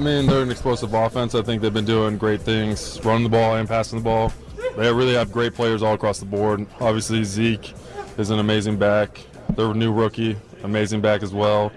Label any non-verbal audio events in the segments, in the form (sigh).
Mean, they're an explosive offense. I think they've been doing great things, running the ball and passing the ball. They really have great players all across the board. Obviously, Zeke is an amazing back. Their new rookie, amazing back as well.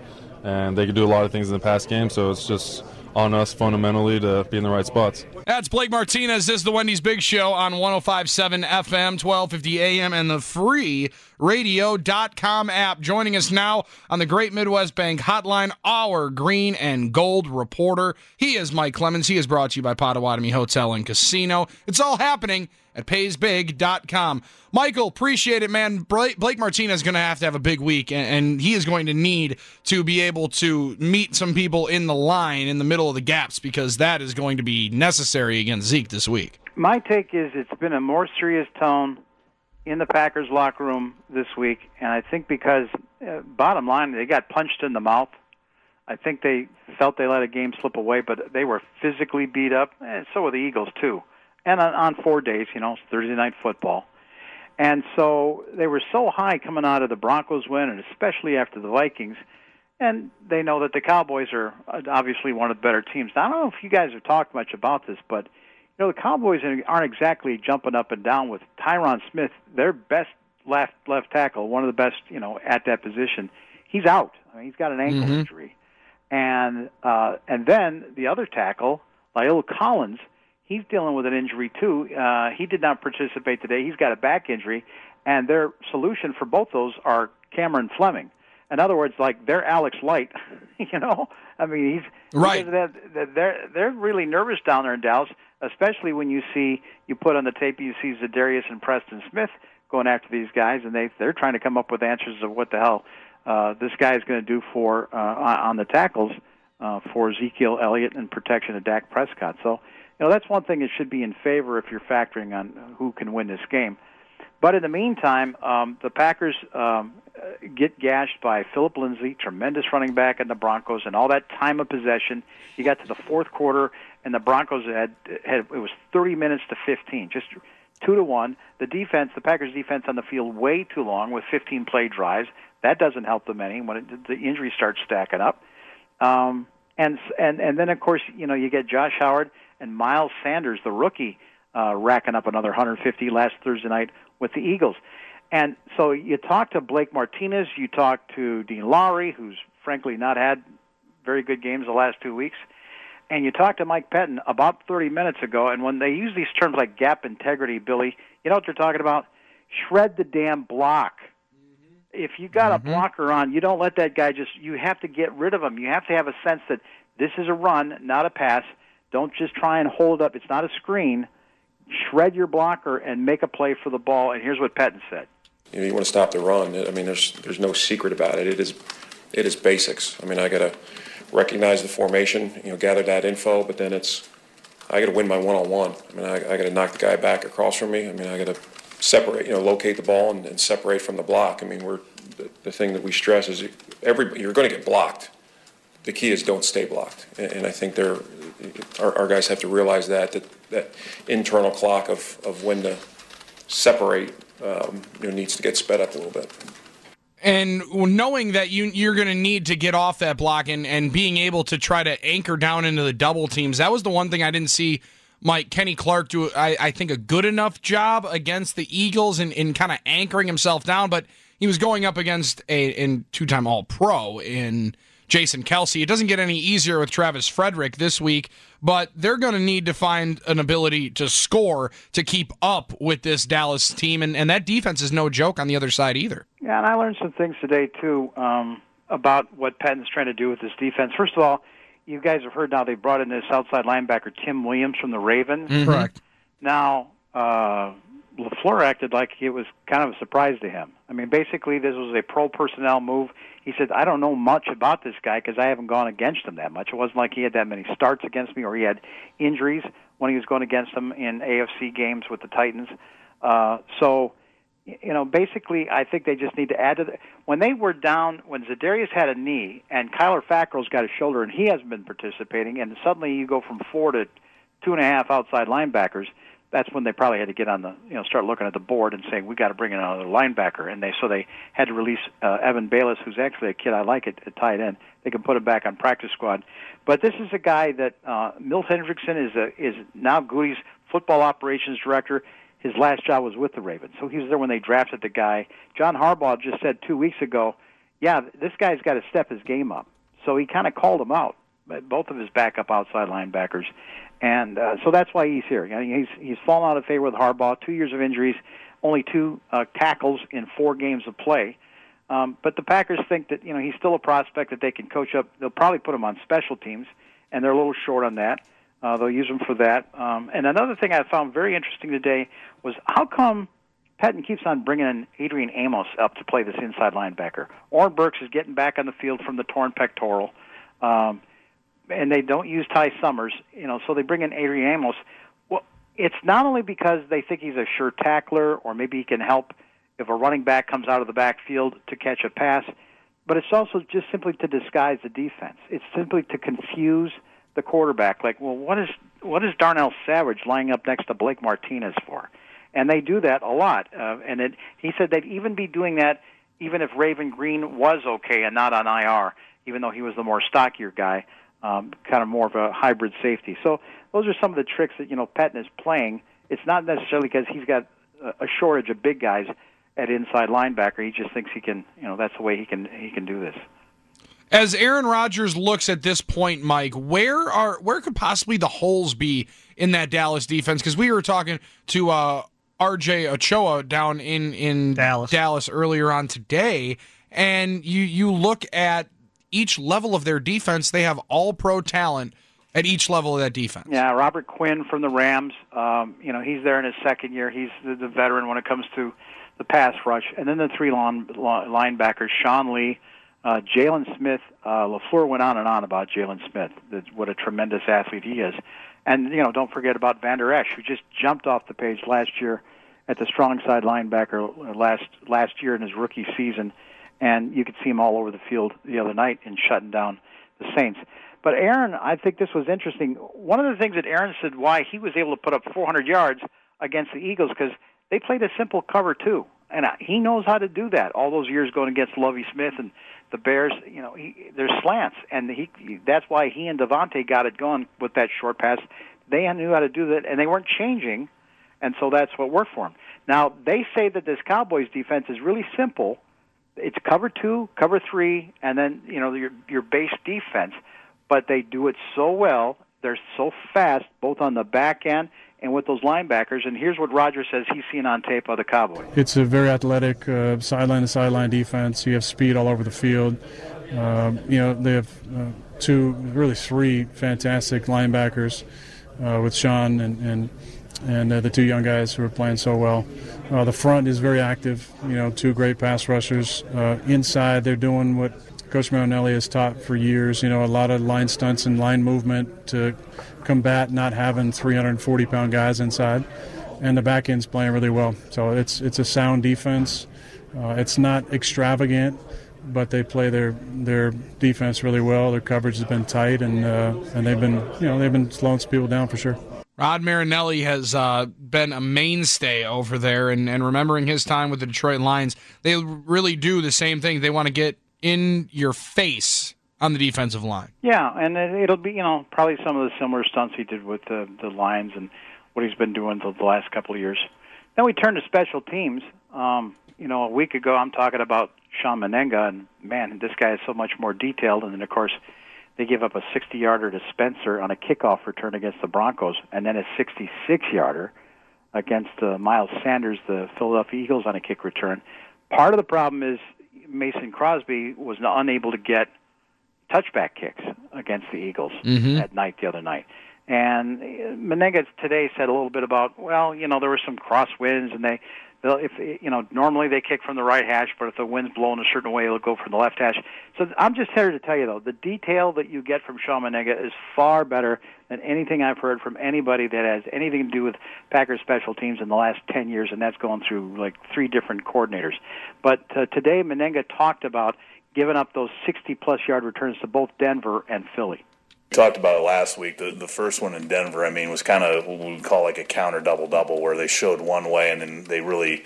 And they can do a lot of things in the pass game, so it's just on us fundamentally to be in the right spots. That's Blake Martinez. This is the Wendy's Big Show on 1057 FM, 1250 AM, and the free radio.com app. Joining us now on the Great Midwest Bank hotline, our green and gold reporter. He is Mike Clemens. He is brought to you by Potawatomi Hotel and Casino. It's all happening at paysbig.com. Michael, appreciate it, man. Blake Martinez is going to have to have a big week, and, he is going to need to be able to meet some people in the line in the middle of the gaps because that is going to be necessary against Zeke this week. My take is it's been a more serious tone in the Packers locker room this week, and I think because, uh, bottom line, they got punched in the mouth. I think they felt they let a game slip away, but they were physically beat up, and so were the Eagles, too and on, on four days, you know, Thursday night football. And so they were so high coming out of the Broncos win, and especially after the Vikings. And they know that the Cowboys are uh, obviously one of the better teams. Now, I don't know if you guys have talked much about this, but you know the Cowboys aren't exactly jumping up and down with Tyron Smith, their best left left tackle, one of the best you know at that position. He's out. I mean, he's got an ankle mm-hmm. injury, and uh, and then the other tackle, La'el Collins he's dealing with an injury too. Uh, he did not participate today. He's got a back injury, and their solution for both those are Cameron Fleming. In other words, like they're Alex Light, (laughs) you know. I mean, he's right. They're, they're they're really nervous down there in Dallas, especially when you see you put on the tape you see Za'Darius and Preston Smith going after these guys, and they they're trying to come up with answers of what the hell uh, this guy is going to do for uh, on the tackles uh, for Ezekiel Elliott and protection of Dak Prescott. So you know, that's one thing that should be in favor if you're factoring on who can win this game. But in the meantime, um, the Packers um, get gashed by Philip Lindsay, tremendous running back in the Broncos, and all that time of possession. You got to the fourth quarter, and the Broncos had had it was 30 minutes to 15, just two to one. The defense, the Packers' defense on the field, way too long with 15 play drives. That doesn't help them any when it, the injuries start stacking up. Um, and and and then of course you know you get Josh Howard and Miles Sanders, the rookie, uh, racking up another 150 last Thursday night with the Eagles. And so you talk to Blake Martinez, you talk to Dean Lowry, who's frankly not had very good games the last two weeks, and you talk to Mike Pettine about 30 minutes ago. And when they use these terms like gap integrity, Billy, you know what they're talking about? Shred the damn block. If you got mm-hmm. a blocker on, you don't let that guy just. You have to get rid of him. You have to have a sense that this is a run, not a pass don't just try and hold up. It's not a screen. Shred your blocker and make a play for the ball. And here's what Pettine said. You, know, you want to stop the run. I mean, there's there's no secret about it. It is it is basics. I mean, I got to recognize the formation, you know, gather that info, but then it's I got to win my one-on-one. I mean, I, I got to knock the guy back across from me. I mean, I got to separate, you know, locate the ball and, and separate from the block. I mean, we're the, the thing that we stress is every you're going to get blocked. The key is don't stay blocked, and, and I think they're our, our guys have to realize that, that, that internal clock of, of when to separate, um, you know, needs to get sped up a little bit. And knowing that you you're going to need to get off that block and, and being able to try to anchor down into the double teams, that was the one thing I didn't see Mike Kenny Clark do I, I think a good enough job against the Eagles in, in kind of anchoring himself down, but he was going up against a in two time All Pro in Jason Kelce. It doesn't get any easier with Travis Frederick this week, but they're going to need to find an ability to score to keep up with this Dallas team, and, and that defense is no joke on the other side either. Yeah, and I learned some things today too um, about what Pettine's trying to do with this defense. First of all, you guys have heard now they brought in this outside linebacker Tim Williams from the Ravens. Mm-hmm. Correct. Now, uh, LaFleur acted like it was kind of a surprise to him. I mean, basically, this was a pro personnel move. He said, I don't know much about this guy because I haven't gone against him that much. It wasn't like he had that many starts against me or he had injuries when he was going against them in AFC games with the Titans. Uh, so, you know, basically, I think they just need to add to the. When they were down, when Za'Darius had a knee and Kyler Fackrell's got a shoulder and he hasn't been participating, and suddenly you go from four to two and a half outside linebackers that's when they probably had to get on the you know start looking at the board and saying we got to bring in another linebacker. And they so they had to release uh, Evan Baylis who's actually a kid I like at, at tight end. They can put him back on practice squad. But this is a guy that uh, Milt Hendrickson is a, is now Gutey's football operations director. His last job was with the Ravens. So he was there when they drafted the guy. John Harbaugh just said two weeks ago yeah this guy's got to step his game up. So he kind of called him out both of his backup outside linebackers and uh, so that's why he's here. I mean, he's he's fallen out of favor with Harbaugh. Two years of injuries, only two uh, tackles in four games of play. Um, but the Packers think that you know he's still a prospect that they can coach up. They'll probably put him on special teams, and they're a little short on that. Uh, they'll use him for that. Um, and another thing I found very interesting today was how come Pettine keeps on bringing in Adrian Amos up to play this inside linebacker. Oren Burks is getting back on the field from the torn pectoral. Um, and they don't use Ty Summers, you know, so they bring in Adrian Amos. Well, it's not only because they think he's a sure tackler, or maybe he can help if a running back comes out of the backfield to catch a pass, but it's also just simply to disguise the defense. It's simply to confuse the quarterback. Like, well, what is what is Darnell Savage lying up next to Blake Martinez for? And they do that a lot. Uh, and it, he said they'd even be doing that even if Raven Greene was okay and not on IR, even though he was the more stockier guy um, kind of more of a hybrid safety. So those are some of the tricks that you know Pettine is playing. It's not necessarily because he's got a shortage of big guys at inside linebacker. He just thinks he can, you know, that's the way he can he can do this. As Aaron Rodgers looks at this point, Mike, where are where could possibly the holes be in that Dallas defense? Because we were talking to uh, R.J. Ochoa down in in Dallas. Dallas earlier on today, and you you look at each level of their defense, they have all pro talent at each level of that defense. Yeah, Robert Quinn from the Rams. Um, you know, he's there in his second year. He's the, the veteran when it comes to the pass rush, and then the three long, long linebackers: Sean Lee, uh, Jaylon Smith. Uh, LaFleur went on and on about Jaylon Smith. That what a tremendous athlete he is, and you know, don't forget about Vander Esch, who just jumped off the page last year at the strong side linebacker last last year in his rookie season and you could see him all over the field the other night in shutting down the Saints. But Aaron, I think this was interesting. One of the things that Aaron said why he was able to put up 400 yards against the Eagles because they played a simple cover two, and he knows how to do that. All those years going against Lovie Smith and the Bears, you know, he, there's slants, and he that's why he and Davante got it going with that short pass. They knew how to do that, and they weren't changing, and so that's what worked for them. Now they say that this Cowboys defense is really simple it's cover two, cover three, and then you know your your base defense. But they do it so well. They're so fast, both on the back end and with those linebackers. And here's what Rodgers says he's seen on tape of the Cowboys. It's a very athletic uh, sideline to sideline defense. You have speed all over the field. Uh, you know they have uh, two, really three fantastic linebackers uh, with Sean and and and uh, the two young guys who are playing so well. Uh, the front is very active. You know, two great pass rushers. Uh, inside, they're doing what Coach Marinelli has taught for years. You know, a lot of line stunts and line movement to combat not having 340 pound guys inside. And the back end's playing really well. So it's it's a sound defense. Uh, it's not extravagant, but they play their their defense really well. Their coverage has been tight, and uh, and they've been you know they've been slowing some people down for sure. Rod Marinelli has uh, been a mainstay over there, and, and remembering his time with the Detroit Lions, they really do the same thing. They want to get in your face on the defensive line. Yeah, and it, it'll be you know probably some of the similar stunts he did with the the Lions and what he's been doing the, last couple of years. Then we turn to special teams. Um, you know, a week ago I'm talking about Shawn Mennenga, and man, this guy is so much more detailed. And then of course they gave up a 60-yarder to Spencer on a kickoff return against the Broncos, and then a 66-yarder against uh, Miles Sanders, the Philadelphia Eagles, on a kick return. Part of the problem is Mason Crosby was unable to get touchback kicks against the Eagles Mhm. at night the other night. And uh, today said a little bit about, well, you know, there were some crosswinds, and they, they'll, if you know, normally they kick from the right hash, but if the wind's blowing a certain way, it'll go from the left hash. So I'm just here to tell you, though, the detail that you get from Shawn Mennenga is far better than anything I've heard from anybody that has anything to do with Packers special teams in the last 10 years, and that's going through like three different coordinators. But uh, today, Mennenga talked about giving up those 60 plus yard returns to both Denver and Philly. Talked about it last week. The the first one in Denver, I mean, was kind of what we call like a counter double double, where they showed one way and then they really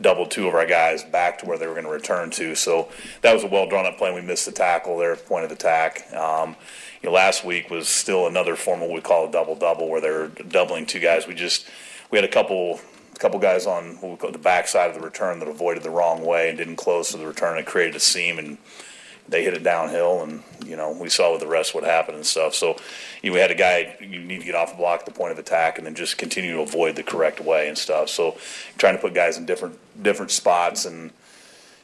doubled two of our guys back to where they were going to return to. So that was a well drawn up play. We missed the tackle there, point of attack. Um, you know, last week was still another form of what we call a double double, where they're doubling two guys. We just we had a couple. A couple guys on the backside of the return that avoided the wrong way and didn't close to the return. It created a seam, and they hit it downhill, and you know we saw with the rest what happened and stuff. So you we had a guy you need to get off the block at the point of attack, and then just continue to avoid the correct way and stuff. So trying to put guys in different different spots and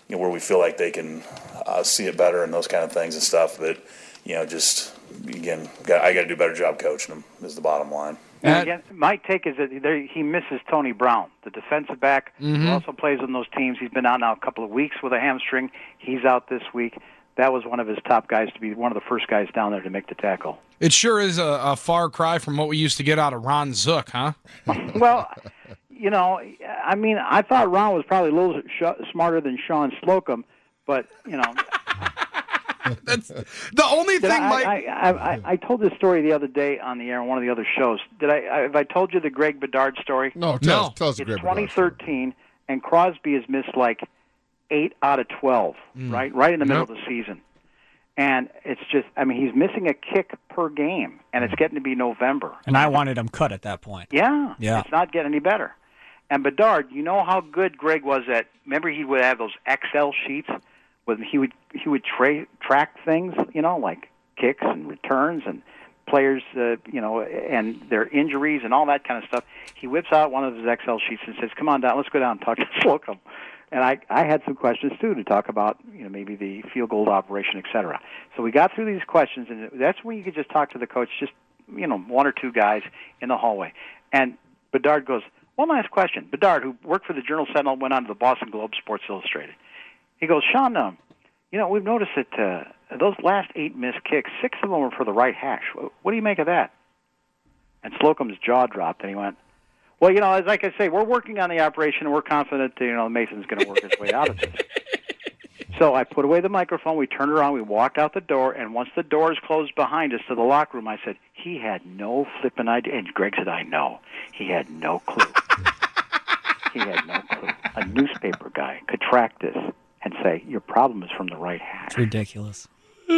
you know where we feel like they can uh, see it better and those kind of things and stuff. But you know just again, got, I got to do a better job coaching them is the bottom line. And again, my take is that there, he misses Tony Brown, the defensive back, Mhm. who also plays on those teams. He's been out now a couple of weeks with a hamstring. He's out this week. That was one of his top guys to be one of the first guys down there to make the tackle. It sure is a, a far cry from what we used to get out of Ron Zook, huh? (laughs) well, you know, I mean, I thought Ron was probably a little sh- smarter than Shawn Slocum, but you know, (laughs) That's the only Did thing. I, Mike, I, I, I, I told this story the other day on the air on one of the other shows. Did I? I have I told you the Greg Bedard story? No, tell us, tell us the it's Greg Bedard 2013, and Crosby has missed like eight out of 12, Mm. right, right in the middle Yep. of the season. And it's just, I mean, he's missing a kick per game, and it's getting to be November. And I wanted him cut at that point. Yeah, Yeah. it's not getting any better. And Bedard, you know how good Greg was at. Remember, he would have those Excel sheets with he would he would tra- track things, you know, like kicks and returns and players, uh, you know, and their injuries and all that kind of stuff. He whips out one of his Excel sheets and says, "Come on down, let's go down and talk to (laughs) Slocum." And I I had some questions too to talk about, you know, maybe the field goal operation, et cetera. So we got through these questions, and that's when you could just talk to the coach, just you know, one or two guys in the hallway. And Bedard goes, one last question. Bedard, who worked for the Journal Sentinel, went on to the Boston Globe Sports Illustrated. He goes, Sean, um, you know, we've noticed that uh, those last eight missed kicks, six of them were for the right hash. What do you make of that? And Slocum's jaw dropped, and he went, well, you know, as like I say, we're working on the operation, and we're confident, that, you know, Mason's going to work his way out of this. (laughs) So I put away the microphone. We turned around. We walked out the door. And once the doors closed behind us to the locker room, I said, "He had no flipping idea." And Greg said, "I know." He had no clue. (laughs) he had no clue. A newspaper guy could track this and say, "Your problem is from the right hash." It's ridiculous. (laughs)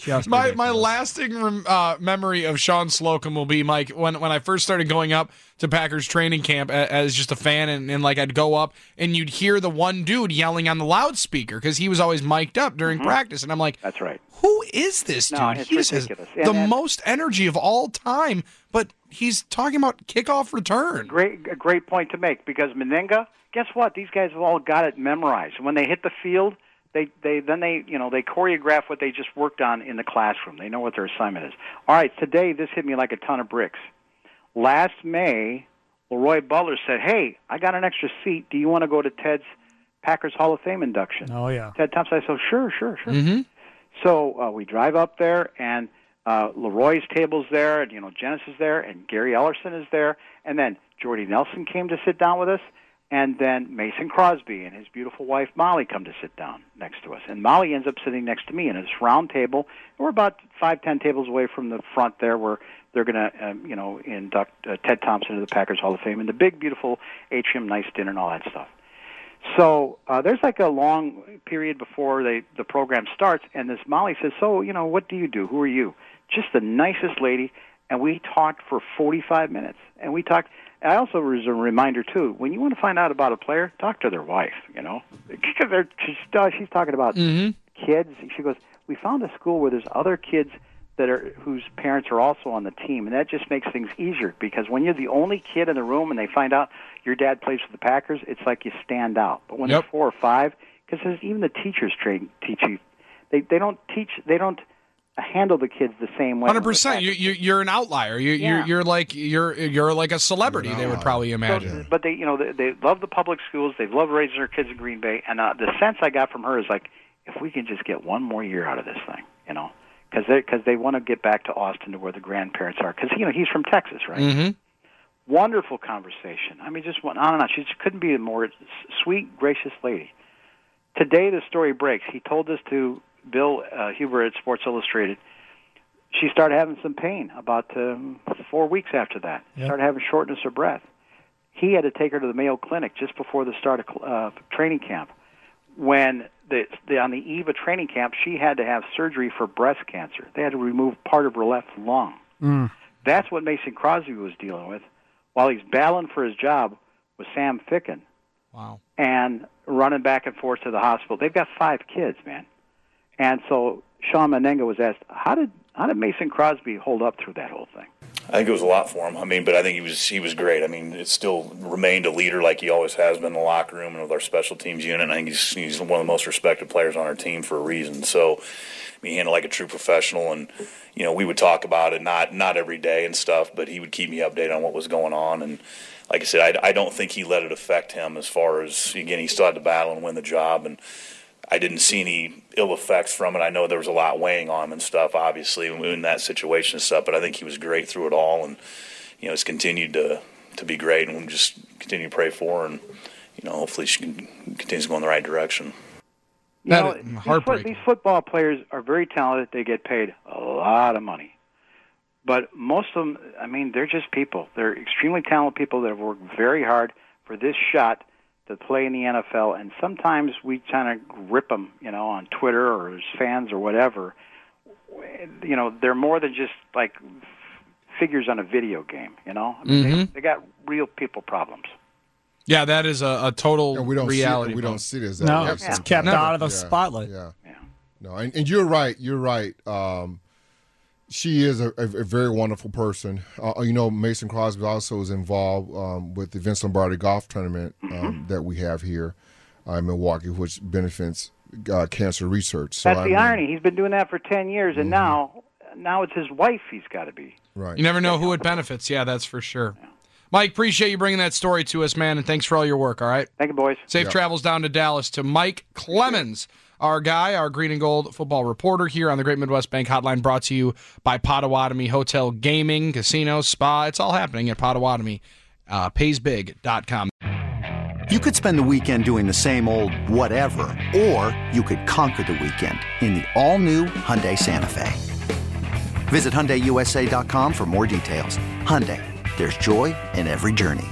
Just my ridiculous. my lasting rem- uh, memory of Shawn Slocum will be Mike when when I first started going up to Packers training camp a, as just a fan and, and like I'd go up and you'd hear the one dude yelling on the loudspeaker because he was always mic'd up during practice and I'm like That's right. who is this dude? No, it's he ridiculous. the And- and- most energy of all time, but he's talking about kickoff return. Great, a great point to make because Mennenga. Guess what? These guys have all got it memorized. When they hit the field, they they then they you know they choreograph what they just worked on in the classroom. They know what their assignment is. All right, today this hit me like a ton of bricks. Last May, LeRoy Butler said, "Hey, I got an extra seat. Do you want to go to Ted's Packers Hall of Fame induction?" Oh yeah. Ted Thompson. I said, "Sure, sure, sure." Mm-hmm. So uh, we drive up there, and uh, LeRoy's table's there, and you know Janice is there, and Gary Ellerson is there, and then Jordy Nelson came to sit down with us, and then Mason Crosby and his beautiful wife Molly come to sit down next to us, and Molly ends up sitting next to me in this round table. We're about five ten tables away from the front there, where they're going to um, you know induct uh, Ted Thompson to the Packers Hall of Fame, and the big beautiful atrium, nice dinner, and all that stuff. So uh, there's like a long period before they the program starts, and this Molly says, "So you know, what do you do? Who are you?" Just the nicest lady, and we talked for 45 minutes, and we talked. I also was a reminder too. When you want to find out about a player, talk to their wife. You know, because they're she's, uh, she's talking about kids. She goes, "We found a school where there's other kids that are whose parents are also on the team, and that just makes things easier because when you're the only kid in the room and they find out your dad plays for the Packers, it's like you stand out. But when Yep. there's four or five, because even the teachers train teach you, they they don't teach they don't handle the kids the same way. Hundred percent. You, you you're an outlier. You Yeah. you're you're like you're you're like a celebrity. They would probably imagine. So, but they, you know, they, they love the public schools. They love raising their kids in Green Bay. And uh, the sense I got from her is like, if we can just get one more year out of this thing, you know, because they because they want to get back to Austin to where the grandparents are. Because you know he's from Texas, right? Mm-hmm. Wonderful conversation. I mean, just went on and on. She just couldn't be a more sweet, gracious lady. Today, the story breaks. He told this to Bill uh, Huber at Sports Illustrated. She started having some pain about um, four weeks after that. Started having shortness of breath. He had to take her to the Mayo Clinic just before the start of uh, training camp. When the, the on the eve of training camp, she had to have surgery for breast cancer. They had to remove part of her left lung. That's what Mason Crosby was dealing with while he's battling for his job with Sam Ficken Wow. and running back and forth to the hospital. They've got five kids, man. And so Shawn Mennenga was asked, how did how did Mason Crosby hold up through that whole thing? I think it was a lot for him. I mean, but I think he was he was great. I mean, it still remained a leader like he always has been in the locker room and with our special teams unit. I think he's he's one of the most respected players on our team for a reason. So he handled like a true professional, and you know, we would talk about it not not every day and stuff, but he would keep me updated on what was going on. And like I said, I, I don't think he let it affect him as far as again he still had to battle and win the job and. I didn't see any ill effects from it. I know there was a lot weighing on him and stuff, obviously, in that situation and stuff. But I think he was great through it all, and you know, has continued to to be great, and we just continue to pray for her, and you know, hopefully she can continues to go in the right direction. You know, these, foot, heartbreaking. these football players are very talented. They get paid a lot of money. But most of them, I mean, they're just people. They're extremely talented people that have worked very hard for this shot to play in the NFL. And sometimes we kind of rip them, you know, on Twitter or as fans or whatever. You know, they're more than just like figures on a video game. You know, I mean, they, Mhm. they got real people problems. Yeah, that is a, a total And we don't reality. see it, we bump. don't see it as that. No, way. it's kept Never. out of the Yeah, spotlight. Yeah. No, and, and you're right. You're right. Um, she is a, a, a very wonderful person. Uh, you know, Mason Crosby also is involved um, with the Vince Lombardi golf tournament um, that we have here uh, in Milwaukee, which benefits uh, cancer research. So That's I the mean- irony. He's been doing that for ten years, and now, now it's his wife. He's got to be. Right. You never know who it benefits. Yeah, that's for sure. Mike, appreciate you bringing that story to us, man, and thanks for all your work. All right. Thank you, boys. Safe Yeah. travels down to Dallas to Mike Clemens, our guy, our green and gold football reporter here on the Great Midwest Bank Hotline, brought to you by Potawatomi Hotel Gaming, Casino, Spa. It's all happening at Potawatomi. Uh, paysbig.com. You could spend the weekend doing the same old whatever, or you could conquer the weekend in the all-new Hyundai Santa Fe. Visit HyundaiUSA.com for more details. Hyundai, there's joy in every journey.